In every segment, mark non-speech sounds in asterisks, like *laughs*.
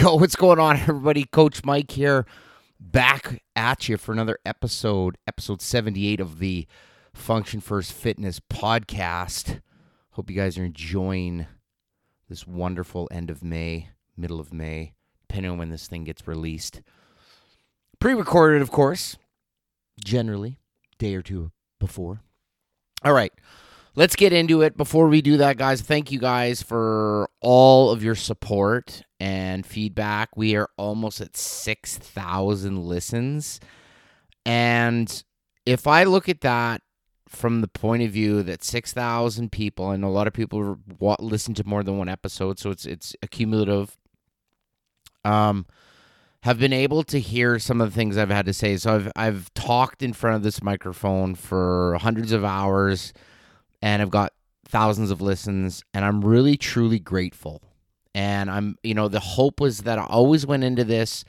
Yo, what's going on, everybody? Coach Mike here, back at you for another episode, episode 78 of the Function First Fitness podcast. Hope you guys are enjoying this wonderful end of May, middle of May, depending on when this thing gets released. Pre recorded, of course, generally, day or two before. All right let's get into it. Before we do that, guys, thank you guys for all of your support and feedback. We are almost at 6,000 listens. And if I look at that from the point of view that 6,000 people, and a lot of people listen to more than one episode, so it's it's accumulative. Um, have been able to hear some of the things I've had to say. So I've I've talked in front of this microphone for hundreds of hours and I've got thousands of listens, and I'm really truly grateful. And I'm, you know, the hope was that I always went into this,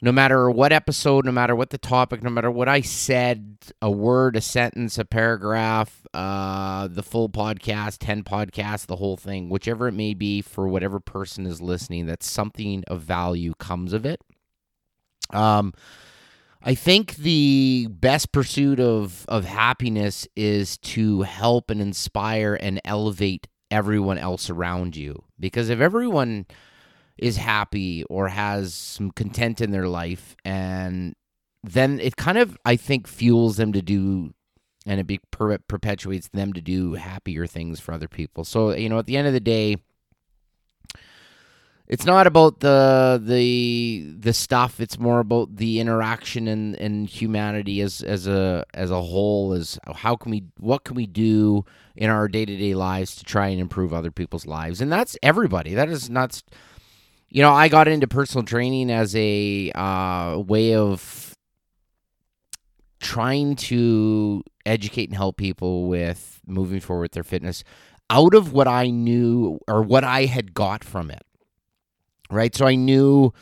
no matter what episode, no matter what the topic, no matter what I said, a word, a sentence, a paragraph, uh, the full podcast, 10 podcasts, the whole thing, whichever it may be for whatever person is listening, that something of value comes of it. Um, I think the best pursuit of of happiness is to help and inspire and elevate everyone else around you. Because if everyone is happy or has some content in their life and then it kind of I think fuels them to do and it be, per- perpetuates them to do happier things for other people. So, you know, at the end of the day, it's not about the the the stuff. It's more about the interaction and and humanity as as a as a whole as how can we what can we do in our day-to-day lives to try and improve other people's lives? And that's everybody. That is not you know i got into personal training as a uh, way of trying to educate and help people with moving forward their fitness out of what i knew or what i had got from it right? So I knew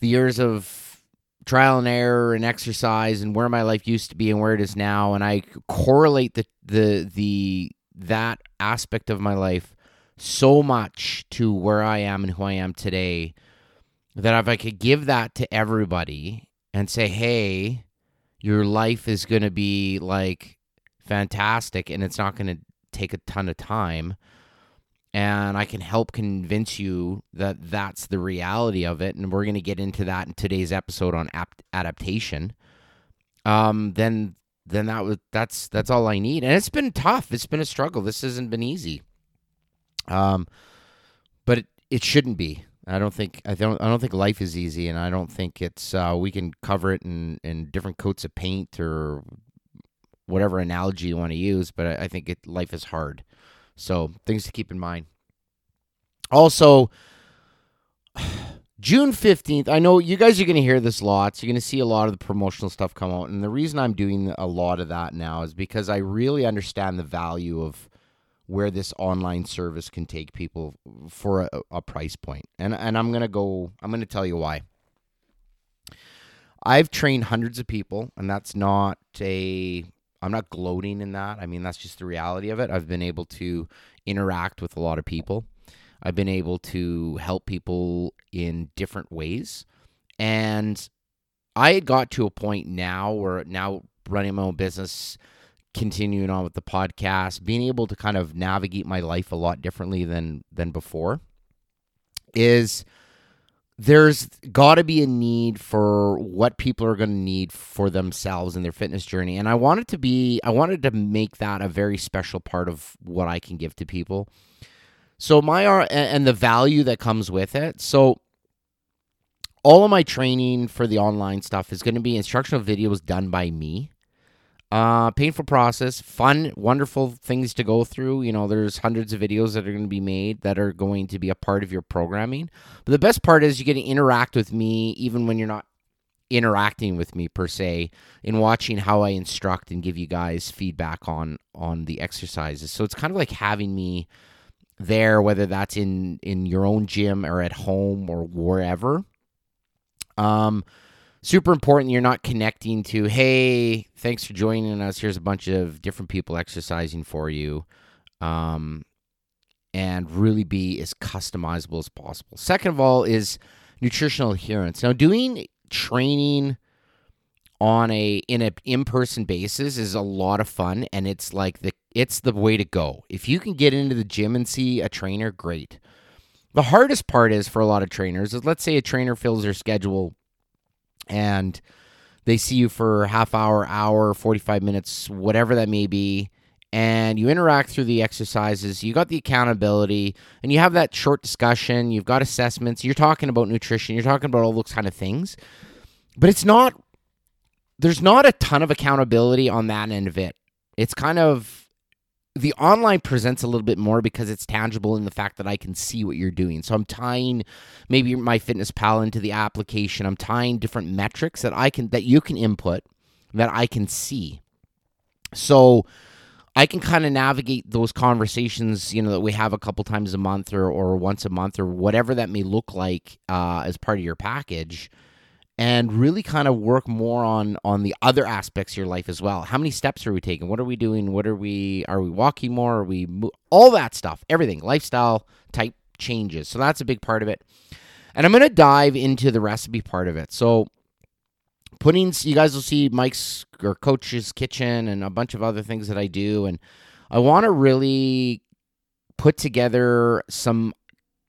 the years of trial and error and exercise and where my life used to be and where it is now, and I correlate the the the that aspect of my life so much to where I am and who I am today that if I could give that to everybody and say, hey, your life is going to be like fantastic and it's not going to take a ton of time and I can help convince you that that's the reality of it. And we're going to get into that in today's episode on ap- adaptation. Um, then then that was that's that's all I need. And it's been tough. It's been a struggle. This hasn't been easy. Um, but it, it shouldn't be. I don't think I don't I don't think life is easy, and I don't think it's uh, we can cover it in in different coats of paint or whatever analogy you want to use. But I, I think it life is hard. So things to keep in mind. Also, *sighs* June 15th, I know you guys are going to hear this lots. You're going to see a lot of the promotional stuff come out. And the reason I'm doing a lot of that now is because I really understand the value of where this online service can take people for a, a price point. And, and I'm going to go, I'm going to tell you why. I've trained hundreds of people, and that's not a I'm not gloating in that. I mean, that's just the reality of it. I've been able to interact with a lot of people. I've been able to help people in different ways. And I had got to a point now where now running my own business, continuing on with the podcast, being able to kind of navigate my life a lot differently than than before is there's got to be a need for what people are going to need for themselves in their fitness journey. And i wanted to be i wanted to make that a very special part of what i can give to people. So my uh, and the value that comes with it. So all of my training for the online stuff is going to be instructional videos done by me uh, painful process, fun, wonderful things to go through. You know, there's hundreds of videos that are going to be made that are going to be a part of your programming. But the best part is you get to interact with me even when you're not interacting with me per se in watching how I instruct and give you guys feedback on on the exercises. So it's kind of like having me there whether that's in in your own gym or at home or wherever. Um super important you're not connecting to hey thanks for joining us here's a bunch of different people exercising for you um, and really be as customizable as possible second of all is nutritional adherence. Now, doing training on a in an in-person basis is a lot of fun and it's like the it's the way to go. If you can get into the gym and see a trainer, great. The hardest part is for a lot of trainers is let's say a trainer fills their schedule and they see you for half hour, hour, 45 minutes, whatever that may be, and you interact through the exercises. You got the accountability, and you have that short discussion. You've got assessments. You're talking about nutrition. You're talking about all those kind of things. But it's not, there's not a ton of accountability on that end of it. It's kind of, the online presents a little bit more because it's tangible in the fact that I can see what you're doing. So I'm tying maybe MyFitnessPal into the application. I'm tying different metrics that I can that you can input that I can see. So I can kind of navigate those conversations, you know, that we have a couple times a month or, or once a month or whatever that may look like uh, as part of your package and really kind of work more on on the other aspects of your life as well. How many steps are we taking? What are we doing? What are we are we walking more? Are we mo- all that stuff? Everything, lifestyle type changes. So that's a big part of it. And I'm going to dive into the recipe part of it. So putting you guys will see Mike's or Coach's Kitchen and a bunch of other things that I do and I want to really put together some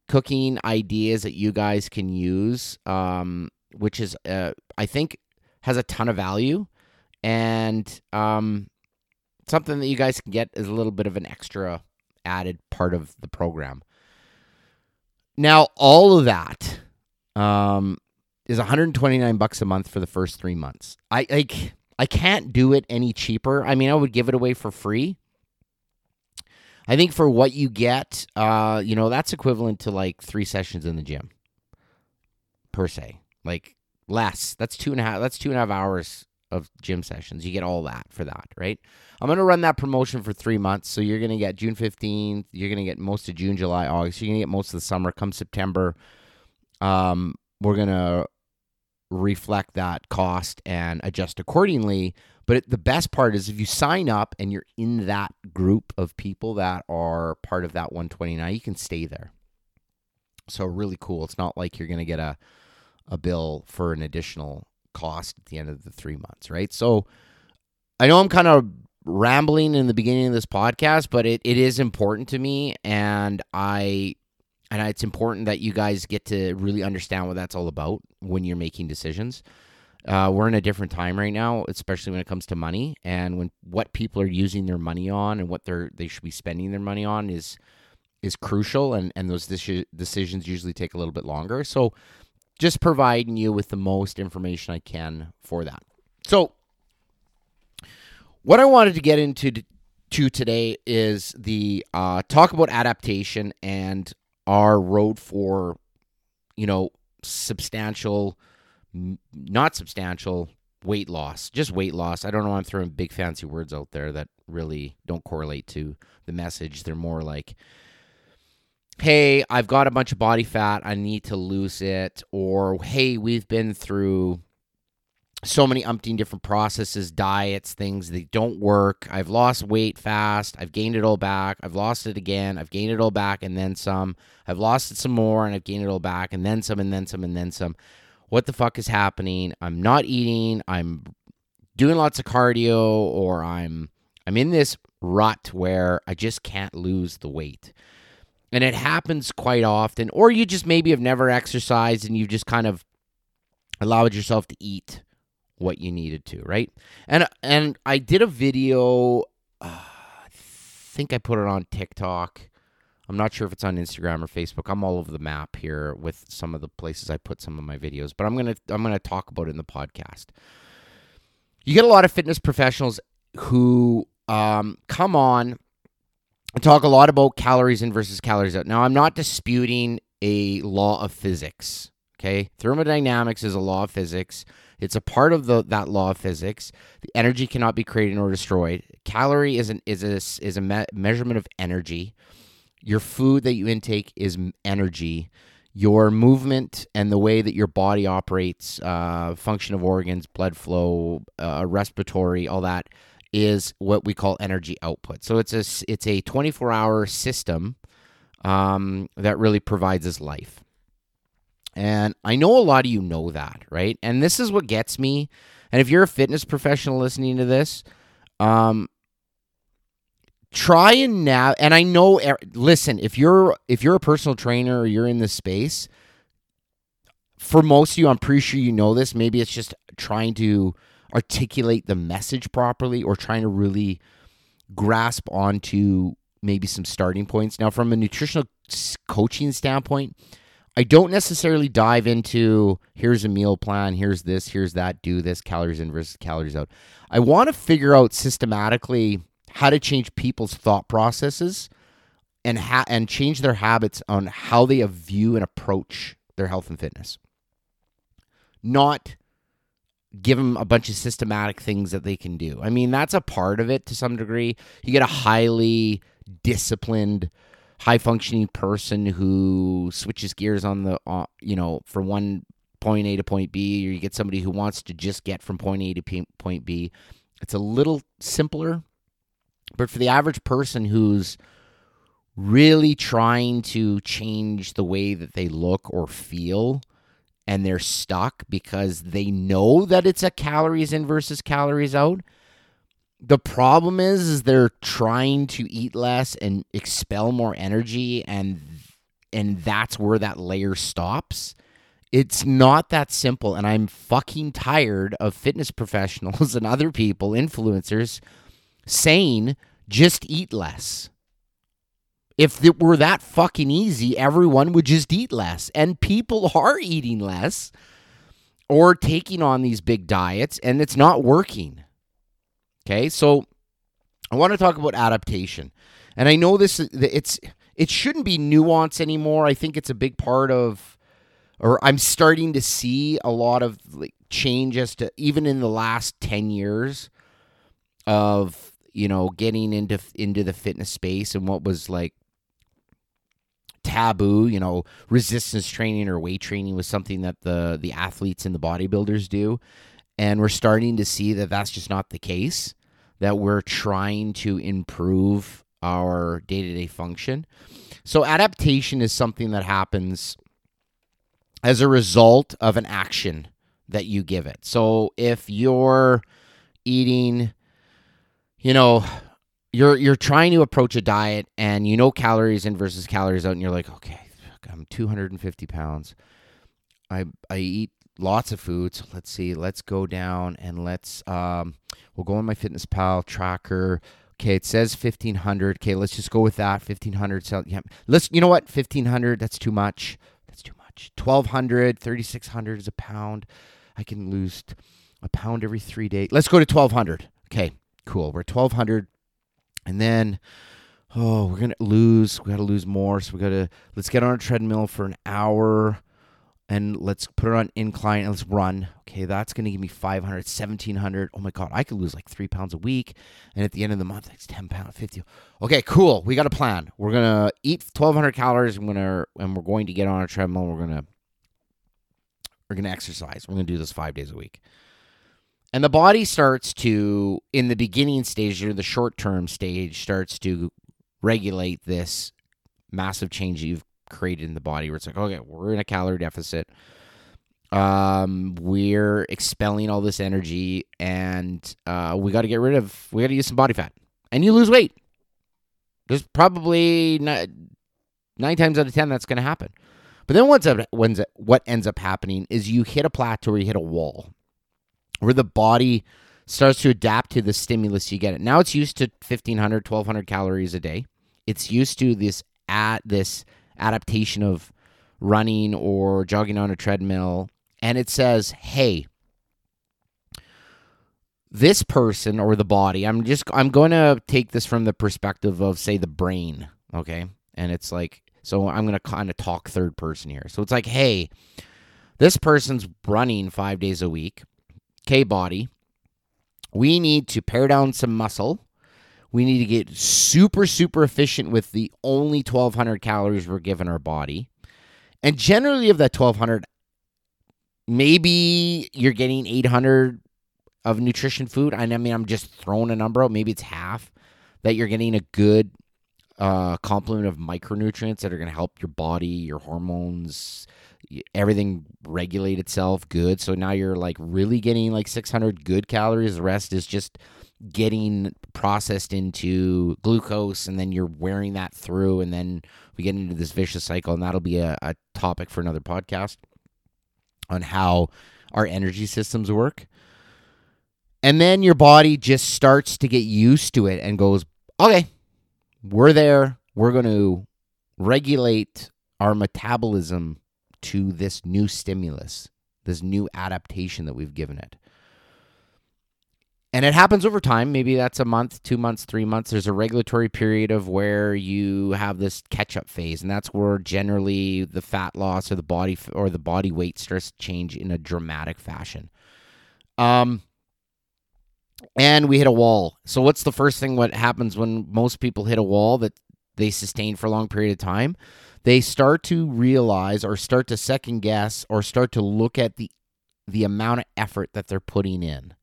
cooking ideas that you guys can use um, which is uh, I think has a ton of value and um, something that you guys can get is a little bit of an extra added part of the program. Now, all of that um, is 129 bucks a month for the first three months. I like I can't do it any cheaper. I mean, I would give it away for free. I think for what you get, uh, you know, that's equivalent to like three sessions in the gym per se like less. That's two and a half. That's two and a half hours of gym sessions. You get all that for that, right? I'm gonna run that promotion for three months. So you're gonna get June 15th. You're gonna get most of June, July, August. You're gonna get most of the summer. Come September, um, we're gonna reflect that cost and adjust accordingly. But it, the best part is if you sign up and you're in that group of people that are part of that 129, you can stay there. So really cool. It's not like you're gonna get a a bill for an additional cost at the end of the three months, right? So I know I'm kind of rambling in the beginning of this podcast, but it, it is important to me and I and it's important that you guys get to really understand what that's all about when you're making decisions. Uh, we're in a different time right now, especially when it comes to money and when what people are using their money on and what they're they should be spending their money on is is crucial and and those decisions usually take a little bit longer. So just providing you with the most information I can for that. So, what I wanted to get into to today is the uh, talk about adaptation and our road for, you know, substantial, not substantial weight loss, just weight loss. I don't know. I'm throwing big fancy words out there that really don't correlate to the message. They're more like hey, I've got a bunch of body fat, I need to lose it, or hey, we've been through so many umpteen different processes, diets, things that don't work. I've lost weight fast. I've gained it all back. I've lost it again. I've gained it all back and then some. I've lost it some more and I've gained it all back and then some and then some and then some. What the fuck is happening? I'm not eating. I'm doing lots of cardio or I'm I'm in this rut where I just can't lose the weight and it happens quite often or you just maybe have never exercised and you've just kind of allowed yourself to eat what you needed to right? And and i did a video uh, i think i put it on tiktok. I'm not sure if it's on instagram or facebook. I'm all over the map here with some of the places i put some of my videos but i'm gonna i'm gonna talk about it in the podcast. You get a lot of fitness professionals who um, come on I talk a lot about calories in versus calories out. Now, I'm not disputing a law of physics. Okay, thermodynamics is a law of physics. It's a part of the that law of physics. The energy cannot be created nor destroyed. Calorie is an is a is a me- measurement of energy. Your food that you intake is energy. Your movement and the way that your body operates, uh, function of organs, blood flow, uh, respiratory, all that is what we call energy output. So it's a it's a 24 hour system um, that really provides us life. And I know a lot of you know that, right? And this is what gets me. And if you're a fitness professional listening to this, um, try and now. And I know, listen, if you're if you're a personal trainer or you're in this space, for most of you, I'm pretty sure you know this. Maybe it's just trying to articulate the message properly or trying to really grasp onto maybe some starting points. Now, from a nutritional coaching standpoint, I don't necessarily dive into here's a meal plan, here's this, here's that, do this, calories in versus calories out. I want to figure out systematically how to change people's thought processes and ha- and change their habits on how they view and approach their health and fitness. Not give them a bunch of systematic things that they can do. I mean, that's a part of it to some degree. You get a highly disciplined high functioning person who switches gears on the uh, you know from one point A to point B or you get somebody who wants to just get from point A to P- point B it's a little simpler but for the average person who's really trying to change the way that they look or feel and they're stuck because they know that it's a calories in versus calories out the problem is, is they're trying to eat less and expel more energy and and that's where that layer stops. It's not that simple and I'm fucking tired of fitness professionals *laughs* and other people, influencers saying just eat less. If it were that fucking easy, everyone would just eat less. And people *laughs* are eating less or taking on these big diets and it's not working. Okay, so I want to talk about adaptation, and I know this it's it shouldn't be nuance anymore. I think it's a big part of, or I'm starting to see a lot of like change as to even in the last ten years of you know getting into into the fitness space and what was like taboo you know resistance training or weight training was something that the the athletes and the bodybuilders do. And we're starting to see that that's just not the case that we're trying to improve our day-to-day function. So adaptation is something that happens as a result of an action that you give it. So if you're eating you know you're you're trying to approach a diet and you know calories in versus calories out and you're like okay i'm 250 pounds i i eat lots of foods. Let's see. Let's go down and let's um we'll go on MyFitnessPal tracker. Okay, it says 1500. Okay, let's just go with that. 1500 so yeah. Let's you know what? 1500 that's too much. That's too much. 1200, 3600 is a pound. I can lose a pound every 3 days. Let's go to 1200. Okay, cool. We're 1200 and then oh, we're to lose. We got to lose more. So we got to let's get on a treadmill for an hour and let's put it on incline and let's run. Okay, that's going to give me 500, 1700. Oh my God, I could lose like three pounds a week. And at the end of the month, it's 10 pounds, 50. Okay, cool. We got a plan. We're going to eat 1200 calories. I'm going to, and we're going to get on a treadmill. We're going to, we're going to exercise. We're going to do this five days a week. And the body starts to, in the beginning stage or the short term stage, starts to regulate this massive change you've created in the body where it's like, okay, we're in a calorie deficit. Um, we're expelling all this energy and uh, we got to get rid of, we got to use some body fat. And you lose weight. There's probably nine, times out of 10 that's going to happen. But then what's up, when's what ends up happening is you hit a plateau or you hit a wall where the body starts to adapt to the stimulus you get. It now it's used to 1500, 1200 calories a day. It's used to this at this adaptation of running or jogging on a treadmill, and it says, hey, this person or the body, I'm just, I'm going to take this from the perspective of, say, the brain, okay? And it's like, so I'm going to kind of talk third person here. So it's like, hey, this person's running five days a week, K body. We need to pare down some muscle we need to get super, super efficient with the only 1,200 calories we're giving our body. And generally, of that 1,200, maybe you're getting 800 of nutrition food. I mean, I'm just throwing a number out. Maybe it's half that you're getting a good uh, complement of micronutrients that are going to help your body, your hormones, everything regulate itself good. So now you're like really getting like 600 good calories. The rest is just getting processed into glucose and then you're wearing that through and then we get into this vicious cycle and that'll be a, a topic for another podcast on how our energy systems work and then your body just starts to get used to it and goes okay we're there we're going to regulate our metabolism to this new stimulus this new adaptation that we've given it and it happens over time. Maybe that's a month, two months, three months. There's a regulatory period of where you have this catch up phase, and that's where generally the fat loss or the body or the body weight starts to change in a dramatic fashion. Um, and we hit a wall. So what's the first thing? What happens when most people hit a wall that they sustain for a long period of time? They start to realize, or start to second guess, or start to look at the the amount of effort that they're putting in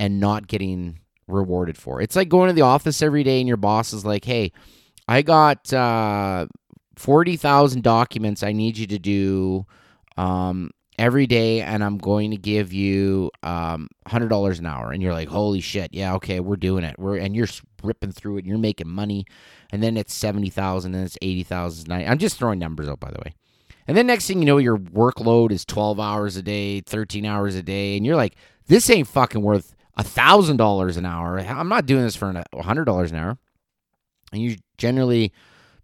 and not getting rewarded for. It's like going to the office every day and your boss is like, "Hey, I got uh, forty thousand documents I need you to do um, every day, and I'm going to give you um, hundred dollars an hour." And you're like, "Holy shit! Yeah, okay, we're doing it. We're and you're ripping through it. And you're making money, and then it's seventy thousand, and it's eighty thousand. I'm just throwing numbers out, by the way. And then next thing you know, your workload is twelve hours a day, thirteen hours a day, and you're like, "This ain't fucking worth." a thousand dollars an hour. I'm not doing this for a hundred dollars an hour. And you generally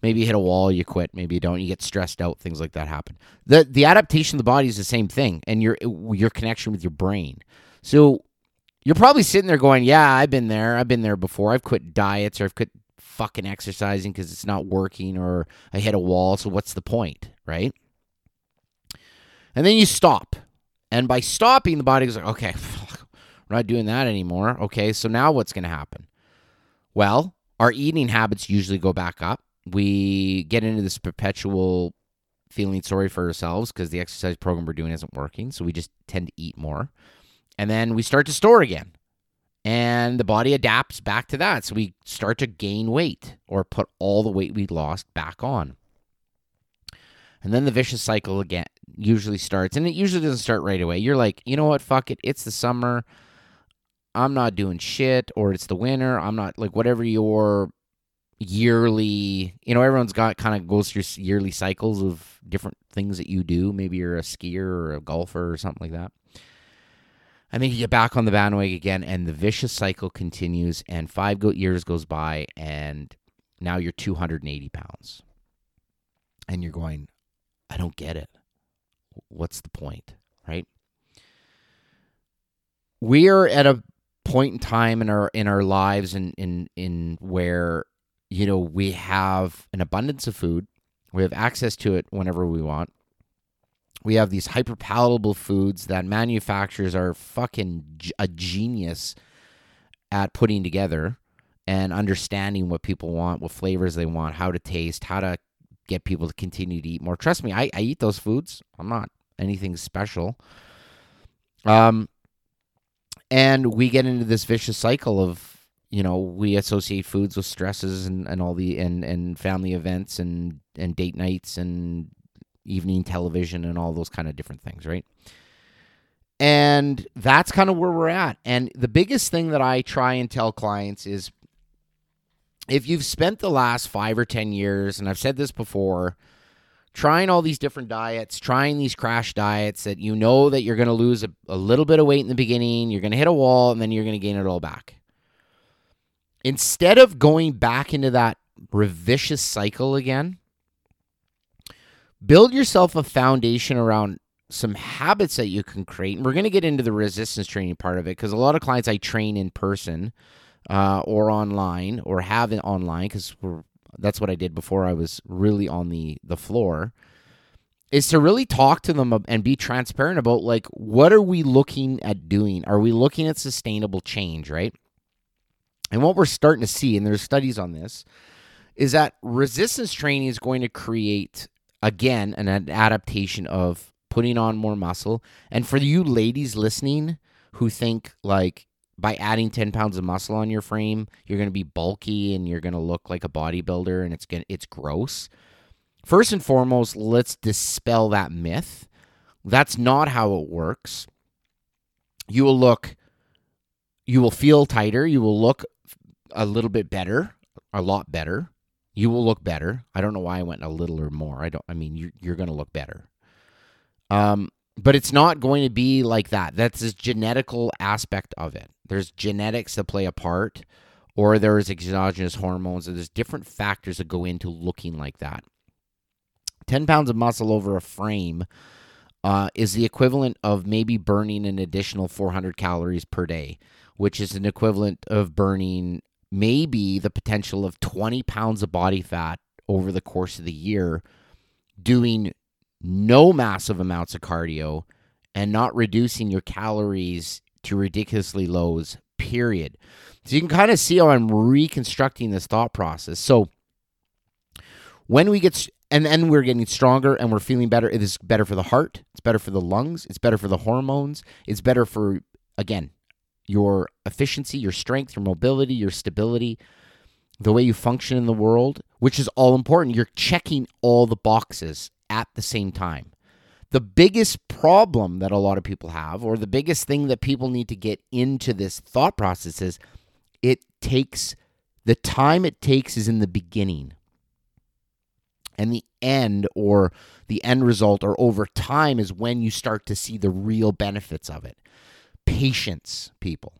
maybe you hit a wall, you quit, maybe you don't, you get stressed out, things like that happen. The the adaptation of the body is the same thing, and your your connection with your brain. So you're probably sitting there going, "Yeah, I've been there. I've been there before. I've quit diets or I've quit fucking exercising because it's not working, or I hit a wall. So what's the point, right?" And then you stop, and by stopping, the body goes like, "Okay, *laughs* we're not doing that anymore. Okay, so now what's going to happen? Well, our eating habits usually go back up. We get into this perpetual feeling sorry for ourselves because the exercise program we're doing isn't working. So we just tend to eat more. And then we start to store again. And the body adapts back to that. So we start to gain weight or put all the weight we lost back on. And then the vicious cycle again usually starts. And it usually doesn't start right away. You're like, you know what? Fuck it. It's the summer. I'm not doing shit or it's the winter. I'm not like whatever your yearly, you know, everyone's got kind of goes through yearly cycles of different things that you do. Maybe you're a skier or a golfer or something like that. And then you get back on the bandwagon again, and the vicious cycle continues. And five go- years goes by, and now you're 280 pounds. And you're going, I don't get it. What's the point? Right? We are at a point in time in our in our lives and in, in in where you know we have an abundance of food. We have access to it whenever we want. We have these hyper palatable foods that manufacturers are fucking a genius at putting together and understanding what people want what flavors they want how to taste how to get people to continue to eat more. Trust me i, I eat those foods. I'm not anything special. Um and we get into this vicious cycle of you know we associate foods with stresses and, and all the and, and family events and and date nights and evening television and all those kind of different things right and that's kind of where we're at and the biggest thing that i try and tell clients is if you've spent the last five or ten years and i've said this before trying all these different diets, trying these crash diets that you know that you're going to lose a, a, little bit of weight in the beginning, you're going to hit a wall, and then you're going to gain it all back. Instead of going back into that vicious cycle again, build yourself a foundation around some habits that you can create. And we're going to get into the resistance training part of it because a lot of clients I train in person uh, or online or have it online because that's what I did before I was really on the the floor is to really talk to them and be transparent about like what are we looking at doing? Are we looking at sustainable change, right? And what we're starting to see and there's studies on this is that resistance training is going to create again an adaptation of putting on more muscle. And for you ladies listening who think like by adding 10 pounds of muscle on your frame, you're going to be bulky and you're going to look like a bodybuilder and it's going it's gross. first and foremost, let's dispel that myth. That's not how it works. You will look, you will feel tighter. You will look a little bit better, a lot better. You will look better. I don't know why I went a little or more. I don't. I mean, you're you're going to look better. Um, but it's not going to be like that. That's this genetical aspect of it. There's genetics that play a part, or there's exogenous hormones, and there's different factors that go into looking like that. 10 pounds of muscle over a frame uh, is the equivalent of maybe burning an additional 400 calories per day, which is an equivalent of burning maybe the potential of 20 pounds of body fat over the course of the year doing no massive amounts of cardio and not reducing your calories to ridiculously lows, period. So you can kind of see how I'm reconstructing this thought process. So when we get and then we're getting stronger and we're feeling better, it is better for the heart, it's better for the lungs, it's better for the hormones, it's better for again, your efficiency, your strength, your mobility, your stability, the way you function in the world, which is all important. You're checking all the boxes at the same time. The biggest problem that a lot of people have, or the biggest thing that people need to get into this thought process is it takes the time it takes is in the beginning. And the end or the end result or over time is when you start to see the real benefits of it. Patience, people.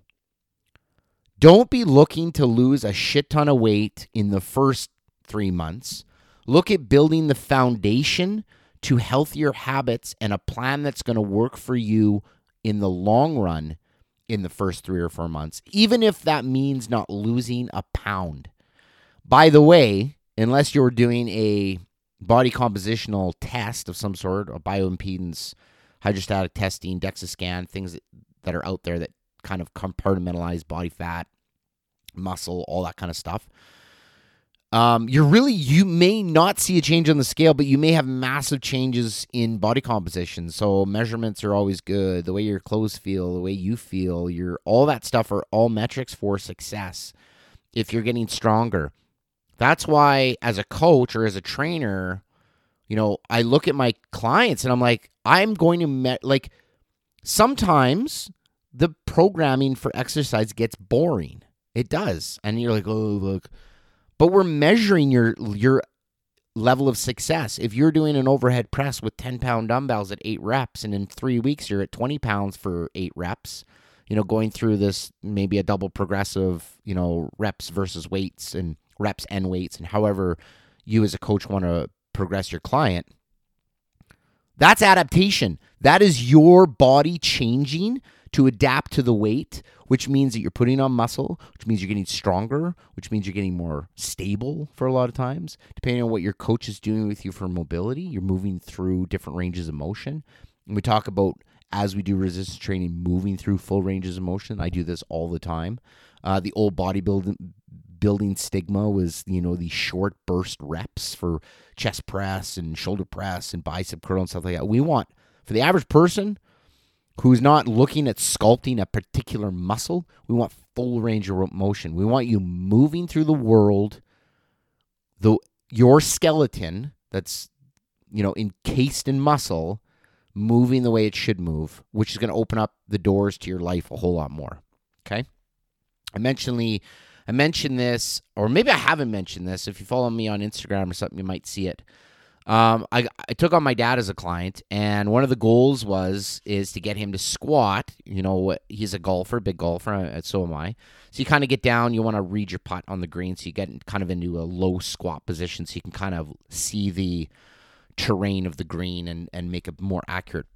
Don't be looking to lose a shit ton of weight in the first three months. Look at building the foundation to healthier habits and a plan that's going to work for you in the long run in the first three or four months, even if that means not losing a pound. By the way, unless you're doing a body compositional test of some sort, a bioimpedance, hydrostatic testing, DEXA scan, things that, are out there that kind of compartmentalize body fat, muscle, all that kind of stuff um, you're really you may not see a change on the scale, but you may have massive changes in body composition. So measurements are always good. The way your clothes feel, the way you feel, your all that stuff are all metrics for success. If you're getting stronger, that's why as a coach or as a trainer, you know, I look at my clients and I'm like, I'm going to met like sometimes the programming for exercise gets boring. It does, and you're like, oh look but we're measuring your your level of success. If you're doing an overhead press with 10 pound dumbbells at eight reps, and in three weeks you're at 20 pounds for eight reps, you know, going through this maybe a double progressive, you know, reps versus weights and reps and weights, and however you as a coach want to progress your client. That's adaptation. That is your body changing to adapt to the weight, which means that you're putting on muscle, which means you're getting stronger, which means you're getting more stable for a lot of times. Depending on what your coach is doing with you for mobility, you're moving through different ranges of motion. And we talk about as we do resistance training, moving through full ranges of motion. I do this all the time. Uh, the old bodybuilding building stigma was you know these short burst reps for chest press and shoulder press and bicep curl and stuff like that. We want for the average person who's not looking at sculpting a particular muscle. We want full range of motion. We want you moving through the world. The your skeleton that's you know encased in muscle moving the way it should move, which is going to open up the doors to your life a whole lot more. Okay? I mentioned the I mentioned this, or maybe I haven't mentioned this. If you follow me on Instagram or something, you might see it. Um, I, I took on my dad as a client, and one of the goals was is to get him to squat. You know, he's a golfer, big golfer, and uh, so am I. So you kind of get down, you want to read your putt on the green, so you get kind of into a low squat position, so you can kind of see the terrain of the green and and make a more accurate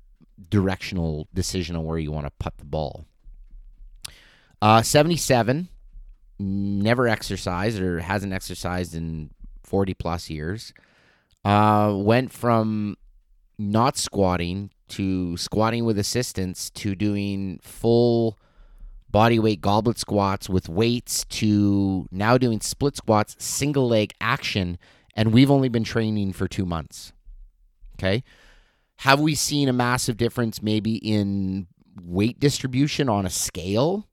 directional decision on where you want to putt the ball. Uh, 77, never exercised or hasn't exercised in 40 plus years. Uh, went from not squatting to squatting with assistance to doing full body weight goblet squats with weights to now doing split squats, single leg action, and we've only been training for two months. Okay. Have we seen a massive difference maybe in weight distribution on a scale?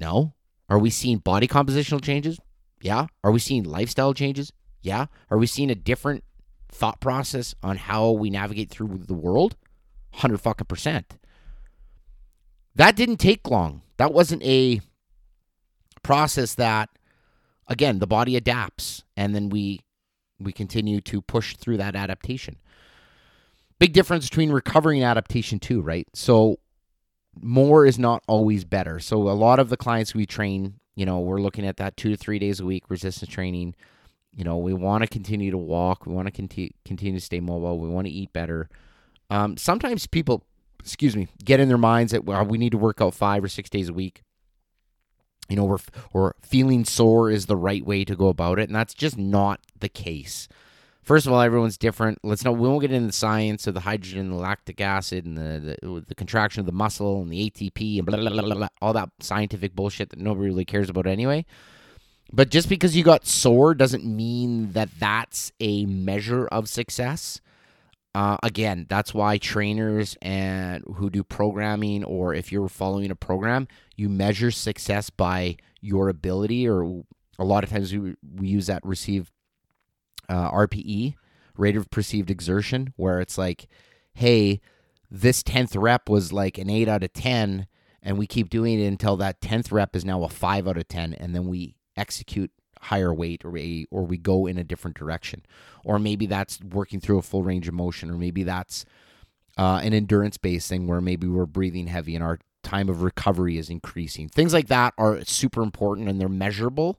No. Are we seeing body compositional changes? Yeah. Are we seeing lifestyle changes? Yeah. Are we seeing a different thought process on how we navigate through the world? 100 fucking percent. That didn't take long. That wasn't a process that again, the body adapts and then we we continue to push through that adaptation. Big difference between recovery and adaptation too, right? So more is not always better. So a lot of the clients we train, you know, we're looking at that 2 to 3 days a week resistance training. You know, we want to continue to walk, we want to continue continue to stay mobile, we want to eat better. Um, sometimes people, excuse me, get in their minds that well, we need to work out 5 or 6 days a week you know, or, or feeling sore is the right way to go about it. And that's just not the case. First of all, everyone's different. Let's know we won't get into the science of the hydrogen the lactic acid and the, the, the contraction of the muscle and the ATP and blah, blah, blah, blah, all that scientific bullshit that nobody really cares about anyway. But just because you got sore doesn't mean that that's a measure of success. Uh, again, that's why trainers and who do programming, or if you're following a program, you measure success by your ability, or a lot of times we, we use that receive uh, RPE, rate of perceived exertion, where it's like, hey, this 10th rep was like an 8 out of 10, and we keep doing it until that 10th rep is now a 5 out of 10, and then we execute higher weight or we, or we go in a different direction. Or maybe that's working through a full range of motion, or maybe that's uh, an endurance based thing where maybe we're breathing heavy and our time of recovery is increasing. Things like that are super important and they're measurable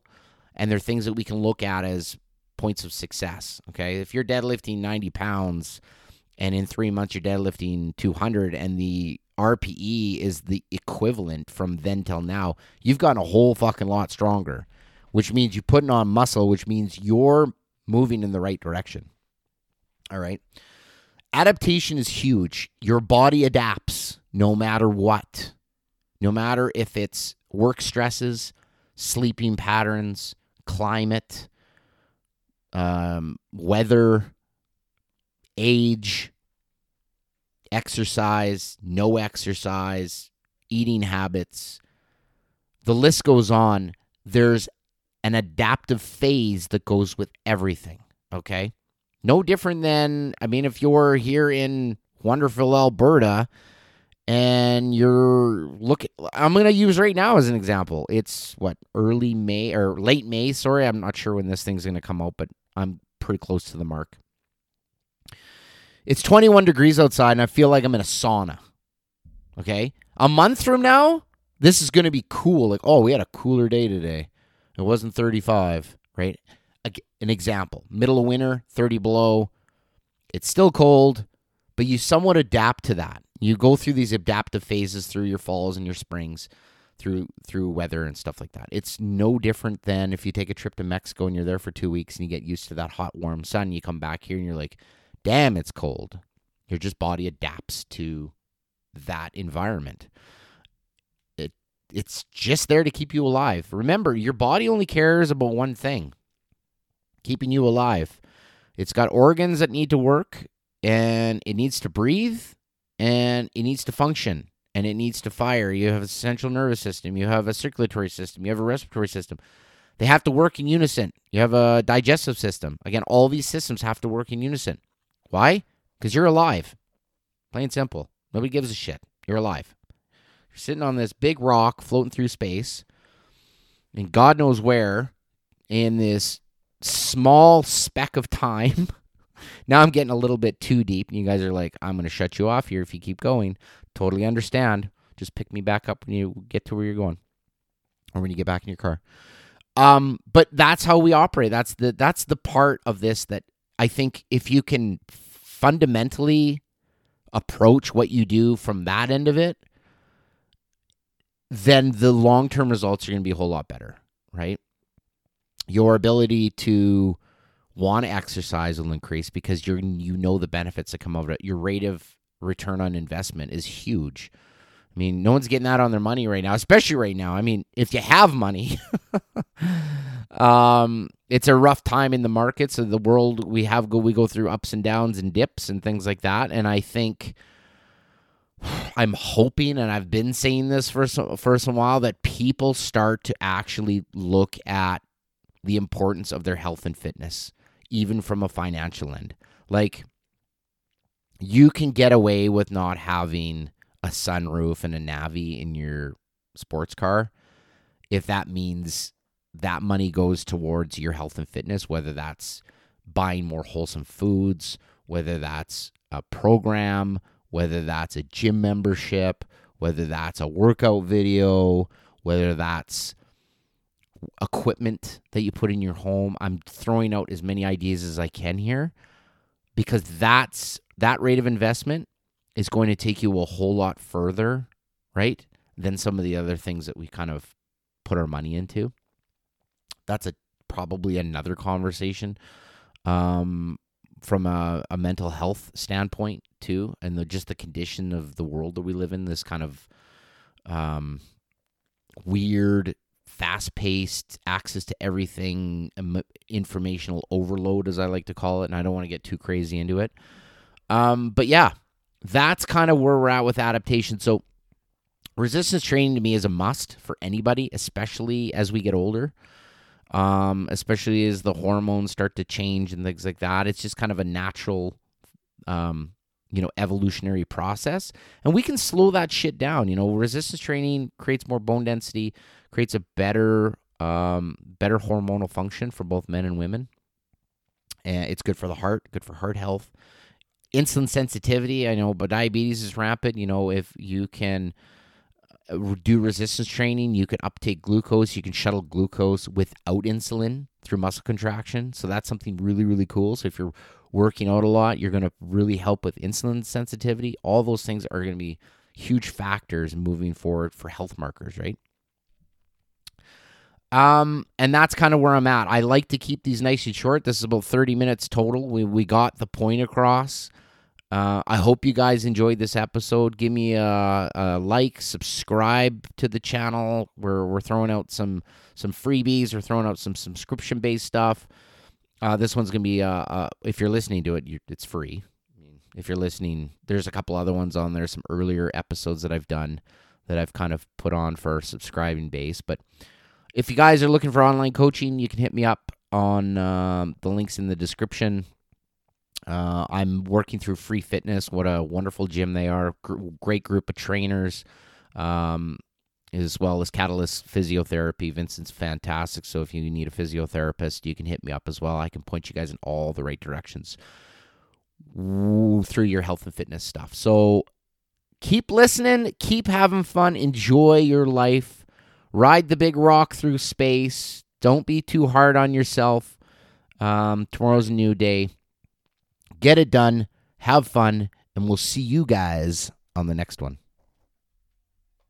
and they're things that we can look at as points of success. Okay. If you're deadlifting 90 pounds and in three months you're deadlifting 200 and the RPE is the equivalent from then till now, you've gotten a whole fucking lot stronger which means you're putting on muscle, which means you're moving in the right direction. All right. Adaptation is huge. Your body adapts no matter what, no matter if it's work stresses, sleeping patterns, climate, um, weather, age, exercise, no exercise, eating habits. The list goes on. There's an adaptive phase that goes with everything. Okay. No different than, I mean, if you're here in wonderful Alberta and you're looking, I'm going to use right now as an example. It's what, early May or late May? Sorry, I'm not sure when this thing's going to come out, but I'm pretty close to the mark. It's 21 degrees outside and I feel like I'm in a sauna. Okay. A month from now, this is going to be cool. Like, oh, we had a cooler day today. It wasn't 35, right? An example middle of winter, 30 below. It's still cold, but you somewhat adapt to that. You go through these adaptive phases through your falls and your springs, through through weather and stuff like that. It's no different than if you take a trip to Mexico and you're there for two weeks and you get used to that hot, warm sun. You come back here and you're like, damn, it's cold. Your just body adapts to that environment It it's just there to keep you alive. Remember, your body only cares about one thing keeping you alive. It's got organs that need to work, and it needs to breathe, and it needs to function, and it needs to fire. You have a central nervous system, you have a circulatory system, you have a respiratory system. They have to work in unison. You have a digestive system. Again, all these systems have to work in unison. Why? Because you're alive. Plain simple. Nobody gives a shit. You're alive. You're sitting on this big rock floating through space, and God knows where, in this small speck of time. *laughs* now I'm getting a little bit too deep, and you guys are like, I'm going to shut you off here if you keep going. Totally understand. Just pick me back up when you get to where you're going, or when you get back in your car. Um, but that's how we operate. That's the that's the part of this that I think if you can fundamentally approach what you do from that end of it, then the long term results are going to be a whole lot better, right? Your ability to want to exercise will increase because you're you know the benefits that come over it. Your rate of return on investment is huge. I mean, no one's getting that on their money right now, especially right now. I mean, if you have money, *laughs* um, it's a rough time in the markets of the world. We have go we go through ups and downs and dips and things like that, and I think *sighs* I'm hoping, and I've been saying this for some, for some while, that people start to actually look at the importance of their health and fitness, even from a financial end. Like, you can get away with not having a sunroof and a Navi in your sports car if that means that money goes towards your health and fitness, whether that's buying more wholesome foods, whether that's a program, whether that's a gym membership, whether that's a workout video, whether that's equipment that you put in your home. I'm throwing out as many ideas as I can here because that's that rate of investment is going to take you a whole lot further, right? Than some of the other things that we kind of put our money into. That's a probably another conversation um, from a, a, mental health standpoint too, and the, just the condition of the world that we live in. This kind of um, weird, fast-paced access to everything, informational overload, as I like to call it. And I don't want to get too crazy into it. Um, but yeah, that's kind of where we're at with adaptation. So resistance training to me is a must for anybody, especially as we get older. Um, especially as the hormones start to change and things like that. It's just kind of a natural, um, you know, evolutionary process, and we can slow that shit down. You know, resistance training creates more bone density, creates a better, um, better hormonal function for both men and women. And it's good for the heart, good for heart health. Insulin sensitivity, I know, but diabetes is rampant. You know, if you can uh, do resistance training, you can uptake glucose. You can shuttle glucose without insulin through muscle contraction. So that's something really, really cool. So if you're working out a lot, you're going to really help with insulin sensitivity. All those things are going to be huge factors moving forward for health markers, right? Um, and that's kind of where I'm at. I like to keep these nice and short. This is about 30 minutes total. We we got the point across. Uh, I hope you guys enjoyed this episode. Give me a, a, like, subscribe to the channel. We're we're throwing out some some freebies. We're throwing out some subscription based stuff. Uh, this one's gonna be uh, uh if you're listening to it, it's free. If you're listening, there's a couple other ones on there. Some earlier episodes that I've done that I've kind of put on for subscribing base. But if you guys are looking for online coaching, you can hit me up on um, the links in the description. Uh, I'm working through Free Fitness. What a wonderful gym they are. great group of trainers, um, as well as Catalyst Physiotherapy. Vincent's fantastic. So if you need a physiotherapist, you can hit me up as well. I can point you guys in all the right directions through your health and fitness stuff. So keep listening, keep having fun, enjoy your life, ride the big rock through space. Don't be too hard on yourself. Um, tomorrow's a new day. Get it done, have fun, and we'll see you guys on the next one.